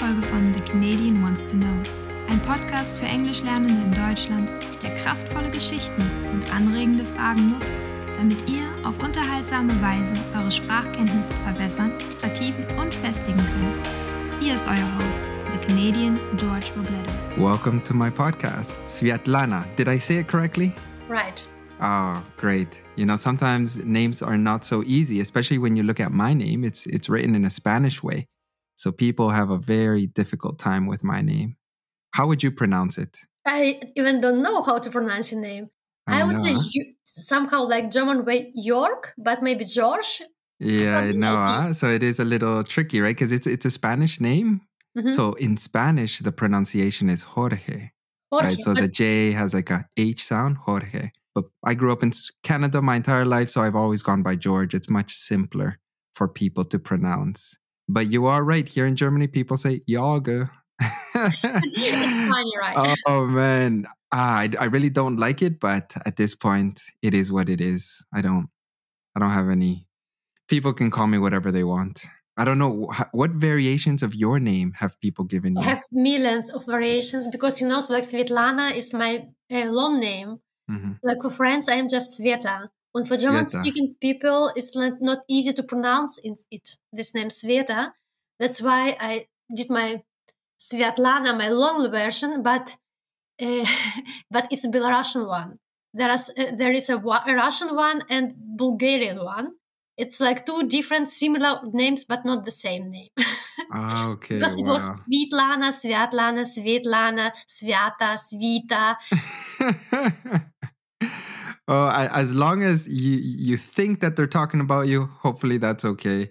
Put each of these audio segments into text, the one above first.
Folge von The Canadian Wants to Know, ein Podcast für Englischlernende in Deutschland, der kraftvolle Geschichten und anregende Fragen nutzt, damit ihr auf unterhaltsame Weise eure Sprachkenntnisse verbessern, vertiefen und festigen könnt. Hier ist euer Host, the Canadian George Robledo. Welcome to my podcast, Svietlana. Did I say it correctly? Right. Oh, great. You know, sometimes names are not so easy, especially when you look at my name. It's it's written in a Spanish way. So people have a very difficult time with my name. How would you pronounce it? I even don't know how to pronounce your name. I, I would say know. you, somehow like German way York, but maybe George. Yeah, I know. Huh? So it is a little tricky, right? Because it's it's a Spanish name. Mhm. So in Spanish, the pronunciation is Jorge, Jorge, right? So the J has like a H sound, Jorge. But I grew up in Canada my entire life, so I've always gone by George. It's much simpler for people to pronounce. But you are right. Here in Germany, people say Jorge. it's funny, right? oh man, ah, I, I really don't like it, but at this point, it is what it is. I don't, I don't have any. People can call me whatever they want. I don't know what variations of your name have people given you. I have millions of variations because you know, so like Svetlana is my uh, long name. Mhm. Like for friends, I am just Sveta. And for German speaking people, it's not, easy to pronounce it, this name Sveta. That's why I did my Svetlana, my long version, but uh, but it's a Belarusian one. There is uh, there is a, a Russian one and Bulgarian one. It's like two different similar names, but not the same name. Ah, okay. because it was wow. Svitlana, Sviatlana, Svetlana, Sviata, Svita. oh, I, as long as you you think that they're talking about you, hopefully that's okay.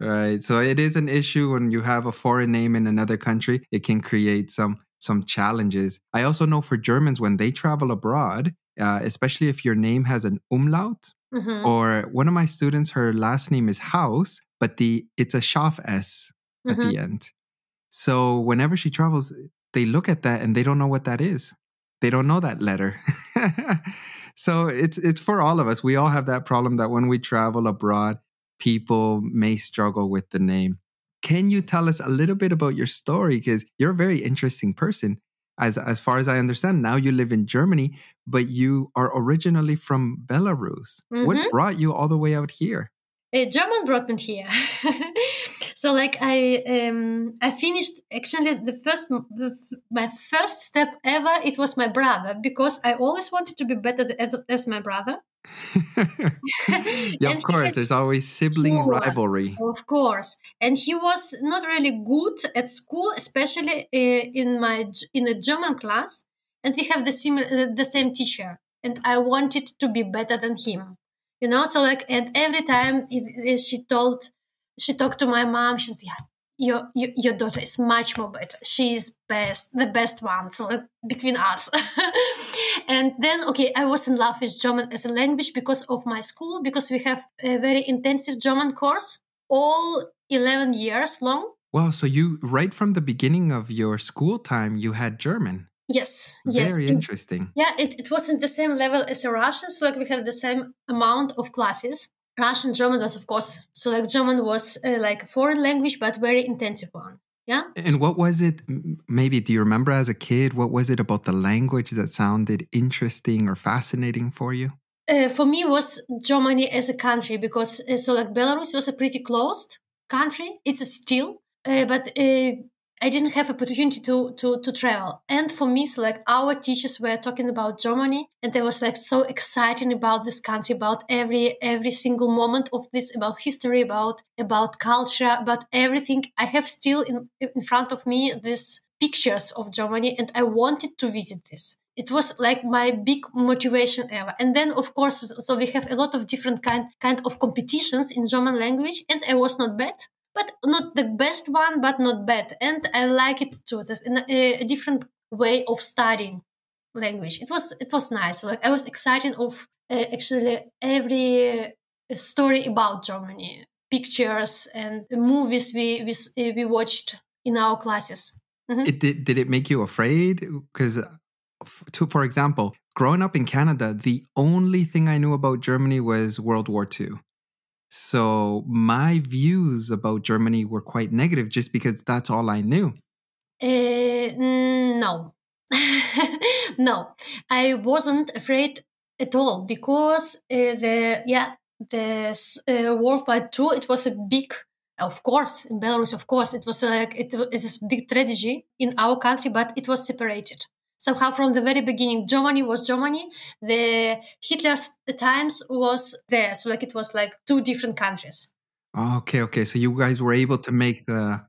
Right. So it is an issue when you have a foreign name in another country. It can create some some challenges. I also know for Germans when they travel abroad, uh, especially if your name has an umlaut, Mhm, or one of my students, her last name is House, but the it's a scharfes S at mhm. the end. So whenever she travels, they look at that and they don't know what that is. They don't know that letter. so it's it's for all of us. We all have that problem that when we travel abroad, people may struggle with the name. Can you tell us a little bit about your story because you're a very interesting person. As as far as I understand, now you live in Germany, but you are originally from Belarus. What Mhm. brought you all the way out here? a German brought me here. so like I um I finished actually the first the, my first step ever it was my brother because I always wanted to be better as, as my brother. yeah, of course. had- There's always sibling Sure. rivalry. Of course, and he was not really good at school, especially uh, in my in a German class. And we have the similar uh, the same teacher, and I wanted to be better than him. You know, so like, and every time it, it- she told, she talked to my mom. She's yeah, your, your your daughter is much more better. She's best, the best one. So like, between us, and then okay, I was in love with German as a language because of my school because we have a very intensive German course all 11 years long. Wow, so you right from the beginning of your school time you had German. Yes, yes. Very In- interesting. yeah, it, it wasn't the same level as a Russian, so like we have the same amount of classes. Russian, German was, of course, so like German was uh, like a foreign language, but very intensive one. Yeah. And what was it maybe do you remember as a kid what was it about the language that sounded interesting or fascinating for you? Uh, for me, was Germany as a country because uh, so like Belarus was a pretty closed country. It's a still, uh, but uh, I didn't have opportunity to, to to travel. And for me, so like our teachers were talking about Germany, and they was like so exciting about this country, about every every single moment of this, about history, about about culture, about everything. I have still in in front of me these pictures of Germany, and I wanted to visit this it was like my big motivation ever and then of course so we have a lot of different kind kind of competitions in german language and i was not bad but not the best one but not bad. And i like it too. There's a, a different way of studying language. It was it was nice. Like i was excited of uh, actually every uh, story about germany pictures and movies we we, uh, we watched in our classes. Mhm. It did did it make you afraid? Cuz to for example, growing up in Canada, the only thing I knew about Germany was World War II. So my views about Germany were quite negative just because that's all I knew. Uh, no. no, I wasn't afraid at all because uh, the yeah the uh, World War it was a big of course in Belarus of course it was like it, it is a big tragedy in our country but it was separated somehow from the very beginning germany was germany. The hitler's times was there. So like it was like two different countries. Okay okay. So you guys were able to make the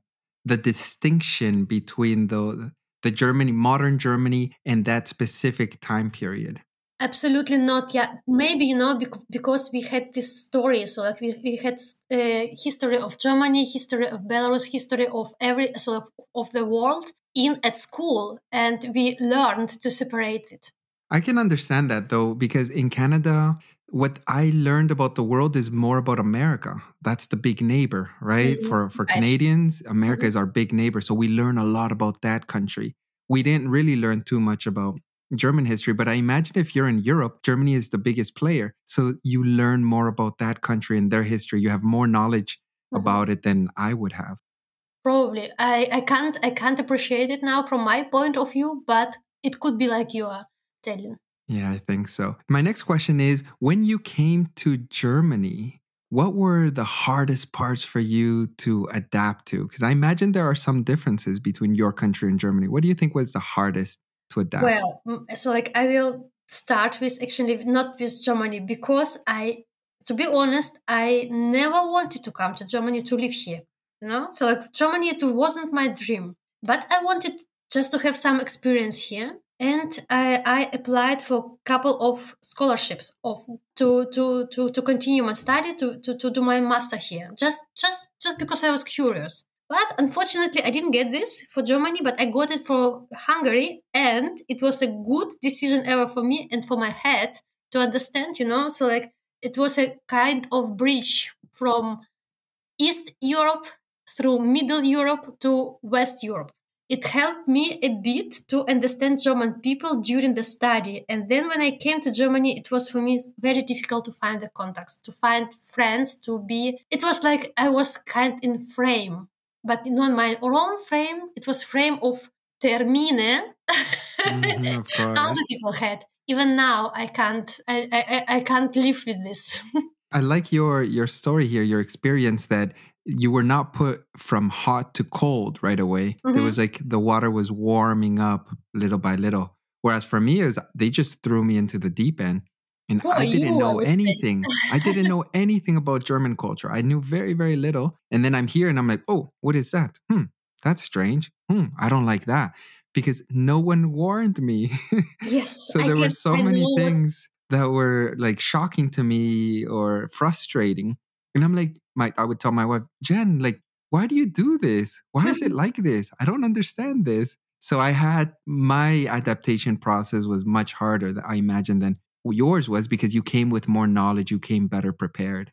the distinction between the the germany modern germany and that specific time period. Absolutely not yeah maybe you know because we had this story. So like we, we had uh, history of germany history of belarus history of every sort of, of the world in at school and we learned to separate it i can understand that though because in canada what i learned about the world is more about america that's the big neighbor right mm-hmm. for for right. canadians america mm-hmm. is our big neighbor so we learn a lot about that country we didn't really learn too much about German history, but I imagine if you're in Europe, Germany is the biggest player. So you learn more about that country and their history. You have more knowledge mm-hmm. about it than I would have. Probably. I, I can't I can't appreciate it now from my point of view, but it could be like you are telling. Yeah, I think so. My next question is when you came to Germany, what were the hardest parts for you to adapt to? Because I imagine there are some differences between your country and Germany. What do you think was the hardest to adapt? Well, mm, so like I will start with actually not with Germany because I, to be honest, I never wanted to come to Germany to live here you know? So like germany it wasn't my dream but i wanted just to have some experience here and I, I applied for a couple of scholarships of to to to, to continue my study to, to, to do my master here just just just because i was curious. But unfortunately i didn't get this for germany but i got it for hungary and it was a good decision ever for me and for my head to understand you know? So like it was a kind of bridge from east europe through Middle Europe to West Europe. It helped me a bit to understand German people during the study. And then when I came to Germany, it was for me very difficult to find the contacts, to find friends, to be. It was like I was kind in frame, but not my own frame. It was frame of termine. mm-hmm, Other people had. Even now, I can't. I, I I can't live with this. I like your your story here, your experience that you were not put from hot to cold right away. Mm-hmm. There was like the water was warming up little by little. Whereas for me, is they just threw me into the deep end. And I didn't know anything. I didn't know anything about German culture. I knew very, very little. And then I'm here and I'm like, oh, what is that? Hmm, that's strange. Hmm, I don't like that. Because no one warned me. Yes. so there were so I many things that were like shocking to me or frustrating. And I'm like, my I would tell my wife, Jen, like, why do you do this? Why is it like this? I don't understand this. So I had my adaptation process was much harder, than I imagine, than yours was because you came with more knowledge, you came better prepared.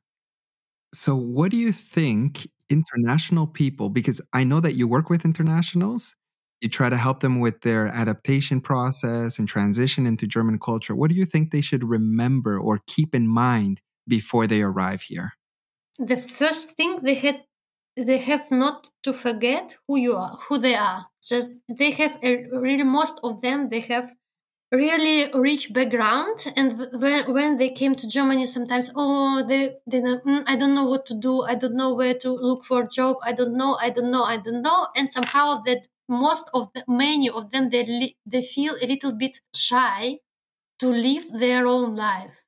So, what do you think international people, because I know that you work with internationals, you try to help them with their adaptation process and transition into German culture. What do you think they should remember or keep in mind before they arrive here? The first thing they had they have not to forget who you are who they are. Just they have a, really most of them they have really rich background and when, when they came to germany sometimes oh they they mm, i don't know what to do i don't know where to look for a job i don't know i don't know i don't know and somehow that most of the many of them they they feel a little bit shy to live their own life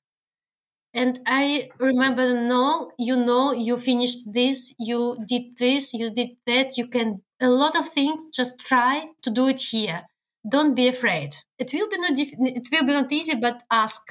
and i remember no you know you finished this you did this you did that you can a lot of things just try to do it here. Don't be afraid. It will be not it will be not easy but ask.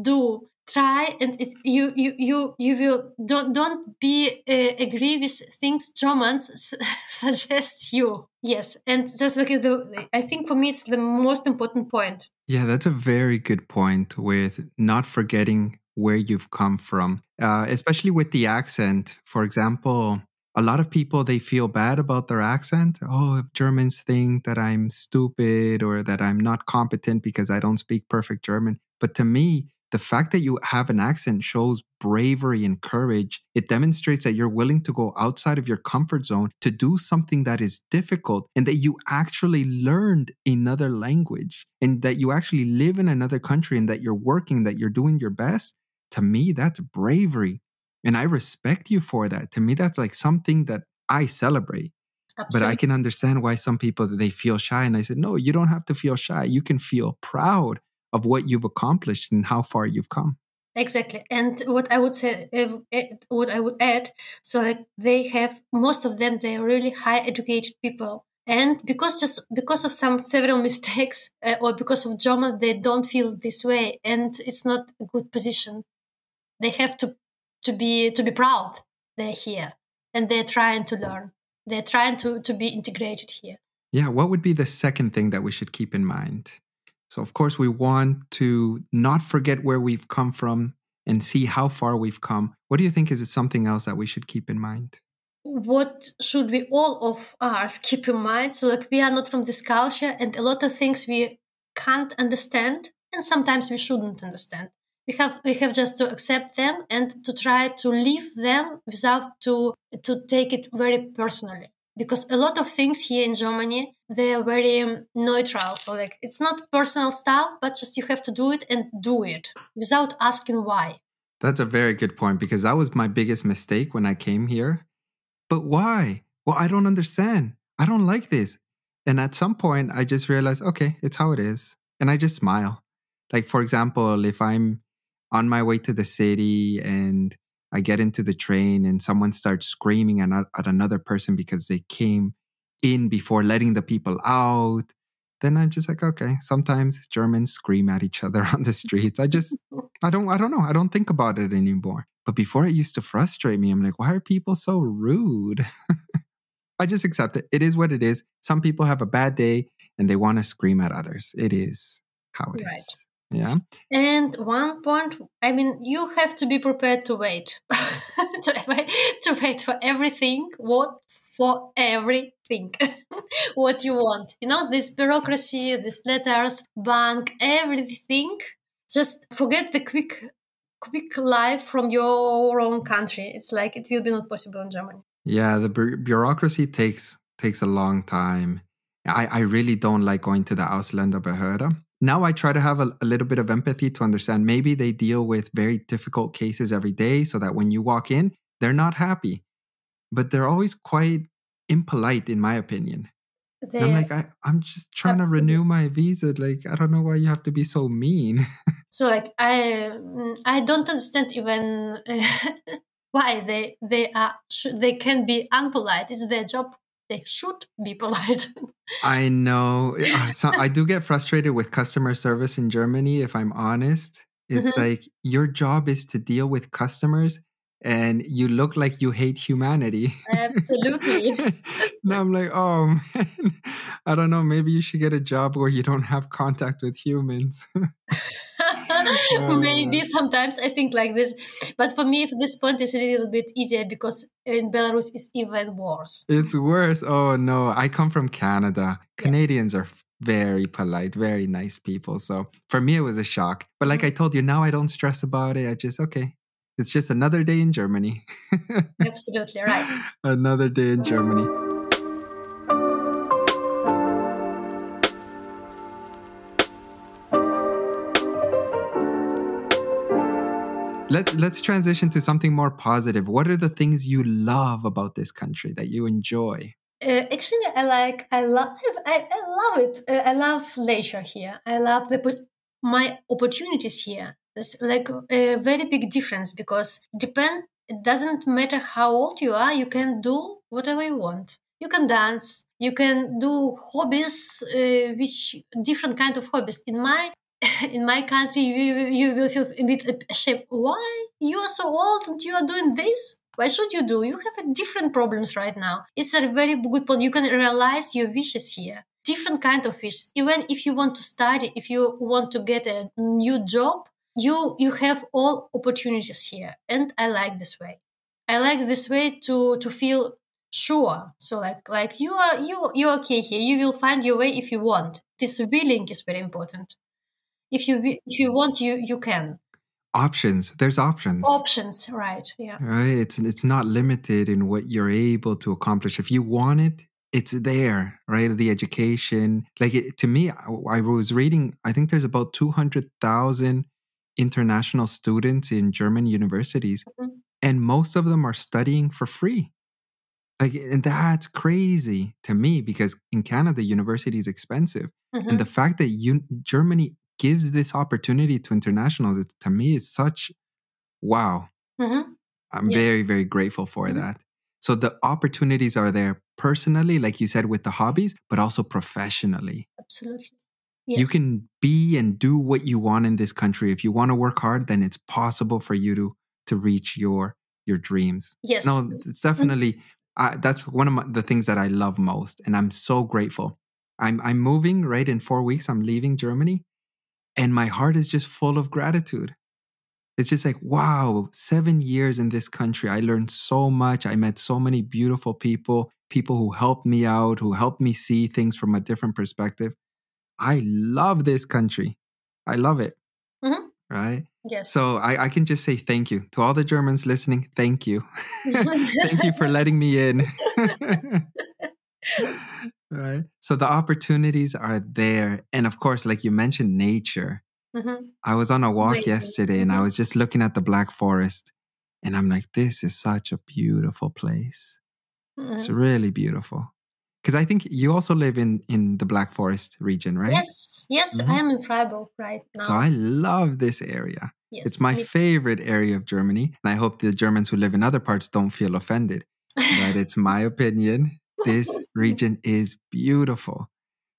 Do try and it, you you you you will don't don't be uh, agree with things germans suggest you. Yes and just at the i think for me it's the most important point. Yeah that's a very good point with not forgetting where you've come from, uh, especially with the accent. For example, a lot of people they feel bad about their accent. Oh, Germans think that I'm stupid or that I'm not competent because I don't speak perfect German. But to me, the fact that you have an accent shows bravery and courage. It demonstrates that you're willing to go outside of your comfort zone to do something that is difficult and that you actually learned another language and that you actually live in another country and that you're working, that you're doing your best. To me, that's bravery. And I respect you for that. To me, that's like something that I celebrate. Absolutely. But I can understand why some people they feel shy. And I said, no, you don't have to feel shy. You can feel proud of what you've accomplished and how far you've come. Exactly. And what I would say, what I would add, so like they have most of them, they're really high educated people. And because just because of some several mistakes uh, or because of drama, they don't feel this way, and it's not a good position. They have to to be to be proud they're here and they're trying to learn. They're trying to to be integrated here. Yeah. What would be the second thing that we should keep in mind? So, of course, we want to not forget where we've come from and see how far we've come. What do you think is something else that we should keep in mind? What should we all of us keep in mind? So, like, we are not from this culture, and a lot of things we can't understand, and sometimes we shouldn't understand. We have we have just to accept them and to try to live them without to to take it very personally because a lot of things here in Germany they are very um, neutral. So like it's not personal stuff, but just you have to do it and do it without asking why. That's a very good point because that was my biggest mistake when I came here. But why? Well, I don't understand. I don't like this. And at some point, I just realized, okay, it's how it is. And I just smile. Like, for example, if I'm on my way to the city and I get into the train and someone starts screaming at, at another person because they came in before letting the people out, then I'm just like, okay, sometimes Germans scream at each other on the streets. I just, I don't, I don't know. I don't think about it anymore. But before it used to frustrate me. I'm like, why are people so rude? I just accept it. It is what it is. Some people have a bad day and they want to scream at others. It is how it right. is. Yeah. And one point, I mean, you have to be prepared to wait, to, wait to wait for everything. What for everything, what you want. You know, this bureaucracy, these letters, bank, everything. Just forget the quick, quick life from your own country. It's like it will be not possible in Germany. Yeah, the bu- bureaucracy takes takes a long time. I, I really don't like going to the Ausländerbehörde now I try to have a, a, little bit of empathy to understand maybe they deal with very difficult cases every day so that when you walk in, they're not happy, but they're always quite impolite, in my opinion. I'm like, I, am just trying to renew my visa. Like, I don't know why you have to be so mean. so, like, I mm, I don't understand even why they they are they can be unpolite. It's their job they should be polite. I know. So I do get frustrated with customer service in Germany, if I'm honest. It's mm-hmm. like your job is to deal with customers and you look like you hate humanity. Absolutely. now I'm like, oh man, I don't know. Maybe you should get a job where you don't have contact with humans. Maybe sometimes I think like this, but for me, this point is a little bit easier because in Belarus it's even worse. It's worse. Oh no, I come from Canada. Canadians yes. are very polite, very nice people. So for me, it was a shock. But like mm-hmm. I told you, now I don't stress about it. I just okay. It's just another day in Germany. Absolutely right. another day in Germany. Let, let's transition to something more positive. What are the things you love about this country that you enjoy? Uh, actually, I like, I love, I, I love it. Uh, I love leisure here. I love the my opportunities here. It's like a very big difference because depend. It doesn't matter how old you are. You can do whatever you want. You can dance. You can do hobbies, uh, which different kind of hobbies. In my in my country, you, you will feel a bit ashamed. Why? You are so old and you are doing this? Why should you do? You have different problems right now. It's a very good point. You can realize your wishes here. Different kind of wishes. Even if you want to study, if you want to get a new job, you you have all opportunities here. And I like this way. I like this way to to feel sure. So like like you are you you're okay here. You will find your way if you want. This willing is very important if you if you want you you can options. There's options. Options, right? Yeah. Right. It's it's not limited in what you're able to accomplish. If you want it, it's there, right? The education, like it, to me, I, I was reading. I think there's about two hundred thousand international students in German universities, Mhm. and most of them are studying for free. Like, and that's crazy to me because in Canada, university is expensive, Mhm. and the fact that you, Germany gives this opportunity to internationals, it, to me, is such wow. Mhm. I'm Yes. very, very grateful for Mhm. that. So the opportunities are there personally, like you said, with the hobbies, but also professionally. Absolutely. Yes. You can be and do what you want in this country. If you want to work hard, then it's possible for you to to reach your your dreams. Yes. No, it's definitely uh, that's one of my, the things that I love most, and I'm so grateful. I'm I'm moving right in four weeks. I'm leaving Germany, and my heart is just full of gratitude. It's just like wow, seven years in this country, I learned so much. I met so many beautiful people, people who helped me out, who helped me see things from a different perspective. I love this country. I love it. Mhm. Right. Yes. So I, I can just say thank you to all the Germans listening. Thank you. thank you for letting me in. right. So the opportunities are there. And of course, like you mentioned, nature. Mhm. I was on a walk Amazing. yesterday and I Mhm. was just looking at the Black Forest and I'm like, this is such a beautiful place. It's Mhm. really beautiful. Because I think you also live in, in the Black Forest region, right? Yes. Yes. Mhm. I am in Freiburg right now. So I love this area. yes. It's my favorite area of Germany. And I hope the Germans who live in other parts don't feel offended. But it's my opinion. This region is beautiful.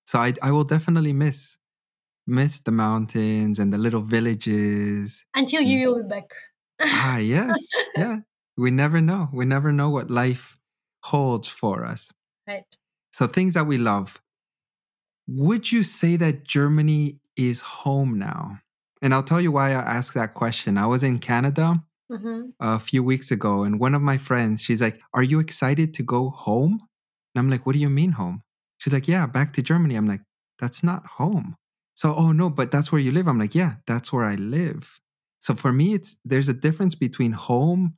So I, I will definitely miss miss the mountains and the little villages. Until you will be back. Ah, yes. Yeah. We never know. We never know what life holds for us. right. So things that we love. Would you say that Germany is home now? And I'll tell you why I asked that question. I was in Canada hmm a few weeks ago, and one of my friends, she's like, Are you excited to go home? And I'm like, What do you mean home? She's like, Yeah, back to Germany. I'm like, That's not home. So, oh no, but that's where you live. I'm like, Yeah, that's where I live. So for me, it's there's a difference between home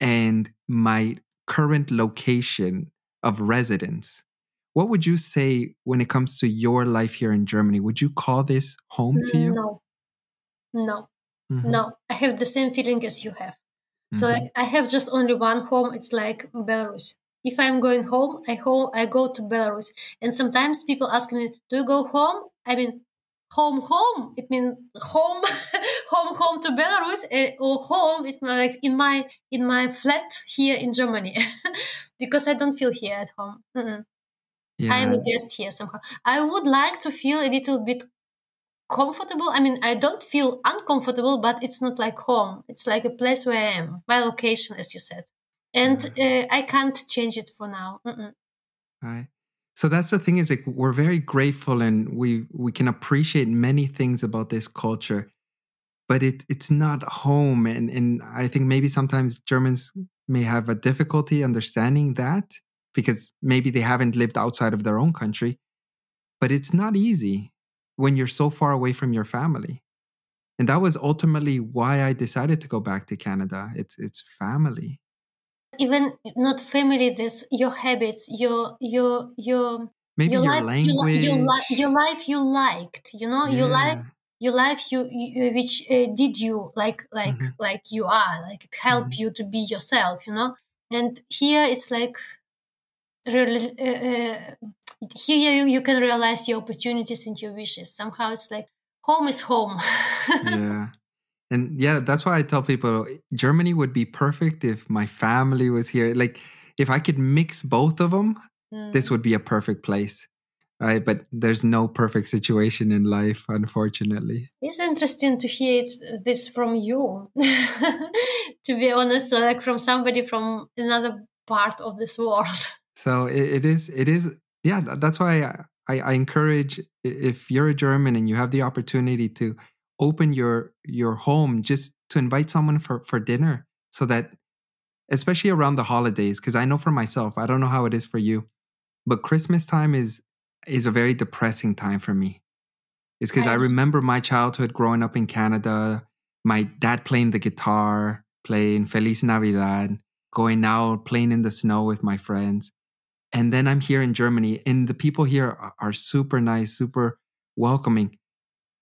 and my current location of residence. What would you say when it comes to your life here in Germany? Would you call this home to you? No. No. Mhm, No. I have the same feeling as you have. So mhm. like, I have just only one home. It's like Belarus. If I'm going home, I home I go to Belarus. And sometimes people ask me, "Do you go home?" I mean, home, home. It means home, home, home to Belarus, eh, or home. It's like in my in my flat here in Germany, because I don't feel here at home. Yeah. I'm a guest here somehow. I would like to feel a little bit comfortable. I mean, I don't feel uncomfortable, but it's not like home. It's like a place where I am, my location, as you said. And uh, I can't change it for now. Mm-mm. Right. So that's the thing is like we're very grateful and we we can appreciate many things about this culture, but it it's not home. And and I think maybe sometimes Germans may have a difficulty understanding that because maybe they haven't lived outside of their own country. But it's not easy when you're so far away from your family. And that was ultimately why I decided to go back to Canada. It's it's family. Even not family, this your habits, your your your Maybe your, life, language. your, your, your life you liked. You know, your life your life you, you which uh, did you like like Mhm. like you are like it helped Mhm. you to be yourself you know and here it's like really uh, uh, here you, you can realize your opportunities and your wishes somehow it's like home is home yeah. And yeah, that's why I tell people Germany would be perfect if my family was here. Like if I could mix both of them, Mm. this would be a perfect place. Right? But there's no perfect situation in life, unfortunately. it's interesting to hear this from you to be honest like from somebody from another part of this world So it, it is, it is, yeah, that's why I, I, I encourage if you're a German and you have the opportunity to open your your home just to invite someone for, for dinner so that especially around the holidays, because I know for myself, I don't know how it is for you, but Christmas time is is a very depressing time for me. It's because I Right. remember my childhood growing up in Canada my dad playing the guitar, playing Feliz Navidad, going out, playing in the snow with my friends. And then I'm here in Germany, and the people here are super nice, super welcoming.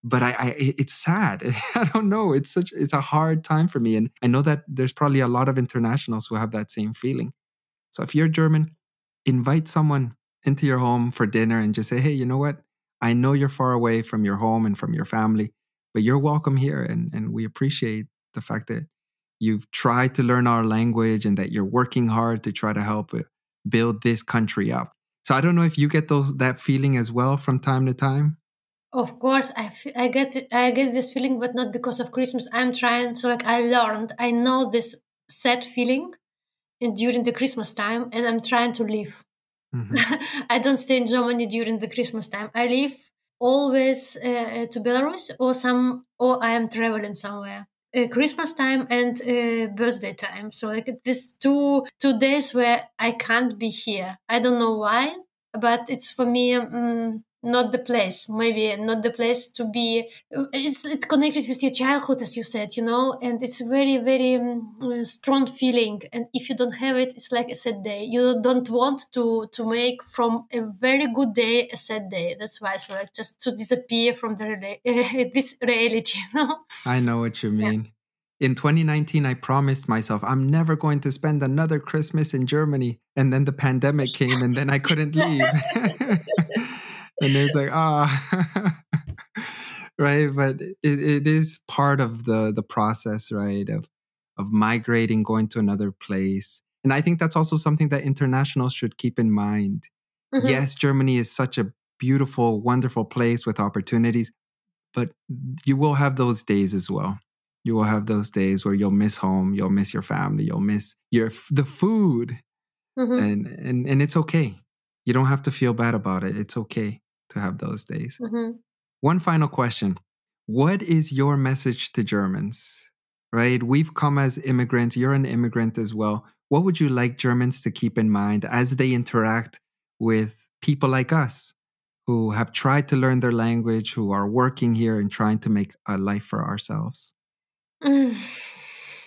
But I, I, it's sad. I don't know. It's such, it's a hard time for me, and I know that there's probably a lot of internationals who have that same feeling. So if you're German, invite someone into your home for dinner and just say, hey, you know what? I know you're far away from your home and from your family, but you're welcome here. And, and we appreciate the fact that you've tried to learn our language and that you're working hard to try to help uh, build this country up. So I don't know if you get those that feeling as well from time to time. Of course, I, f- I get I get this feeling, but not because of Christmas. I'm trying. So like I learned, I know this sad feeling during the Christmas time, and I'm trying to live. Mm-hmm. I don't stay in Germany during the Christmas time. I live always uh, to Belarus or some or I am traveling somewhere. Uh, Christmas time and uh, birthday time. So like these two two days where I can't be here. I don't know why, but it's for me. Um, not the place maybe not the place to be it's it connected with your childhood as you said you know and it's very very um, strong feeling and if you don't have it it's like a sad day. You don't want to to make from a very good day a sad day. That's why so like just to disappear from the rela- this reality you know? I know what you mean. Yeah in 2019 i promised myself i'm never going to spend another christmas in germany and then the pandemic came and then i couldn't leave and it's like ah. Right? But it, it is part of the the process right of of migrating going to another place. And i think that's also something that internationals should keep in mind. Mm-hmm. yes germany is such a beautiful wonderful place with opportunities but you will have those days as well. You will have those days where you'll miss home you'll miss your family you'll miss your the food. Mm-hmm. and and and it's okay. You don't have to feel bad about it. It's okay to have those days. Mm-hmm. One final question What is your message to Germans? Right? We've come as immigrants. You're an immigrant as well. What would you like Germans to keep in mind as they interact with people like us who have tried to learn their language, who are working here and trying to make a life for ourselves? Mm.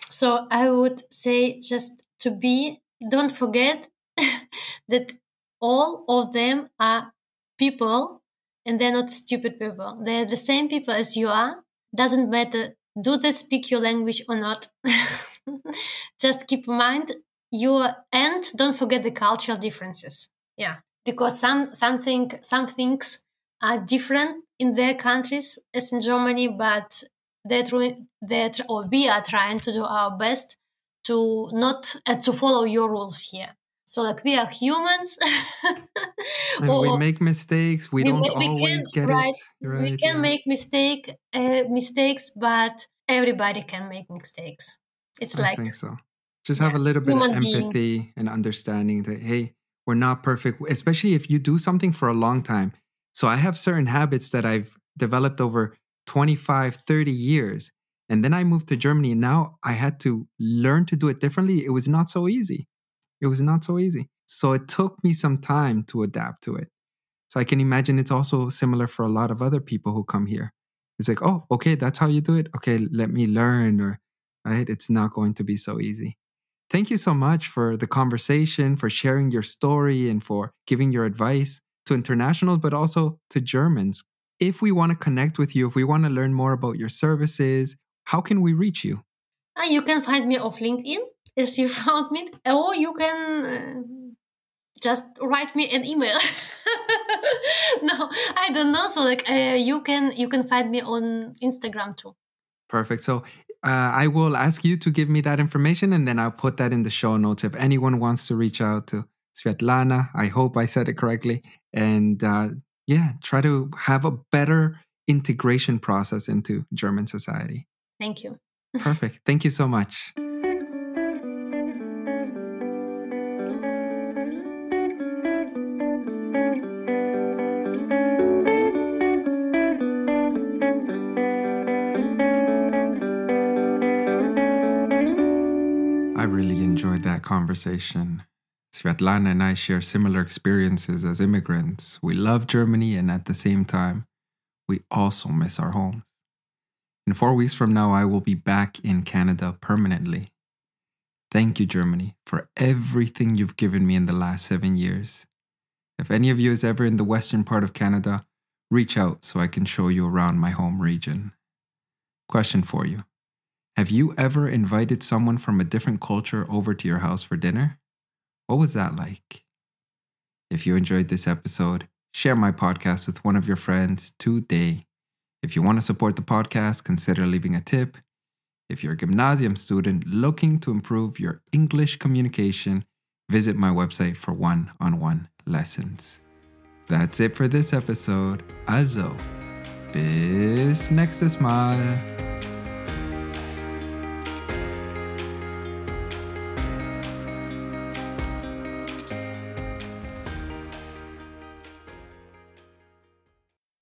So I would say just to be, don't forget that all of them are people and they're not stupid people. They're the same people as you are. Doesn't matter. Do they speak your language or not? Just keep in mind your and don't forget the cultural differences. Yeah, because some something some things are different in their countries as in Germany, but trying that or we are trying to do our best to not uh, to follow your rules here. So like we are humans. and we make mistakes. We, we don't we always can, get right, it right. We can yeah. make mistake uh, mistakes, but everybody can make mistakes. It's I like think so. Just yeah, have a little bit of empathy being. and understanding that hey, we're not perfect, especially if you do something for a long time. So I have certain habits that I've developed over 25, 30 years. And then I moved to Germany and now I had to learn to do it differently. It was not so easy. It was not so easy. So it took me some time to adapt to it. So I can imagine it's also similar for a lot of other people who come here. It's like, oh, okay, that's how you do it. Okay, let me learn. Or, right? It's not going to be so easy. Thank you so much for the conversation, for sharing your story, and for giving your advice to internationals, but also to Germans. If we want to connect with you, if we want to learn more about your services, how can we reach you? Uh, you can find me off LinkedIn as you found me, or you can uh, just write me an email. no, I don't know. So like uh, you can you can find me on Instagram too. Perfect. So uh, I will ask you to give me that information, and then I'll put that in the show notes. If anyone wants to reach out to Svetlana, I hope I said it correctly, and uh, yeah, try to have a better integration process into German society. Thank you. Perfect. Thank you so much. Conversation. Svetlana and I share similar experiences as immigrants. We love Germany, and at the same time, we also miss our homes. In four weeks from now, I will be back in Canada permanently. Thank you, Germany, for everything you've given me in the last seven years. If any of you is ever in the western part of Canada, reach out so I can show you around my home region. Question for you Have you ever invited someone from a different culture over to your house for dinner? What was that like? If you enjoyed this episode, share my podcast with one of your friends today. If you want to support the podcast, consider leaving a tip. If you're a gymnasium student looking to improve your English communication, visit my website for one on one lessons. That's it for this episode. Also, bis nächstes Mal.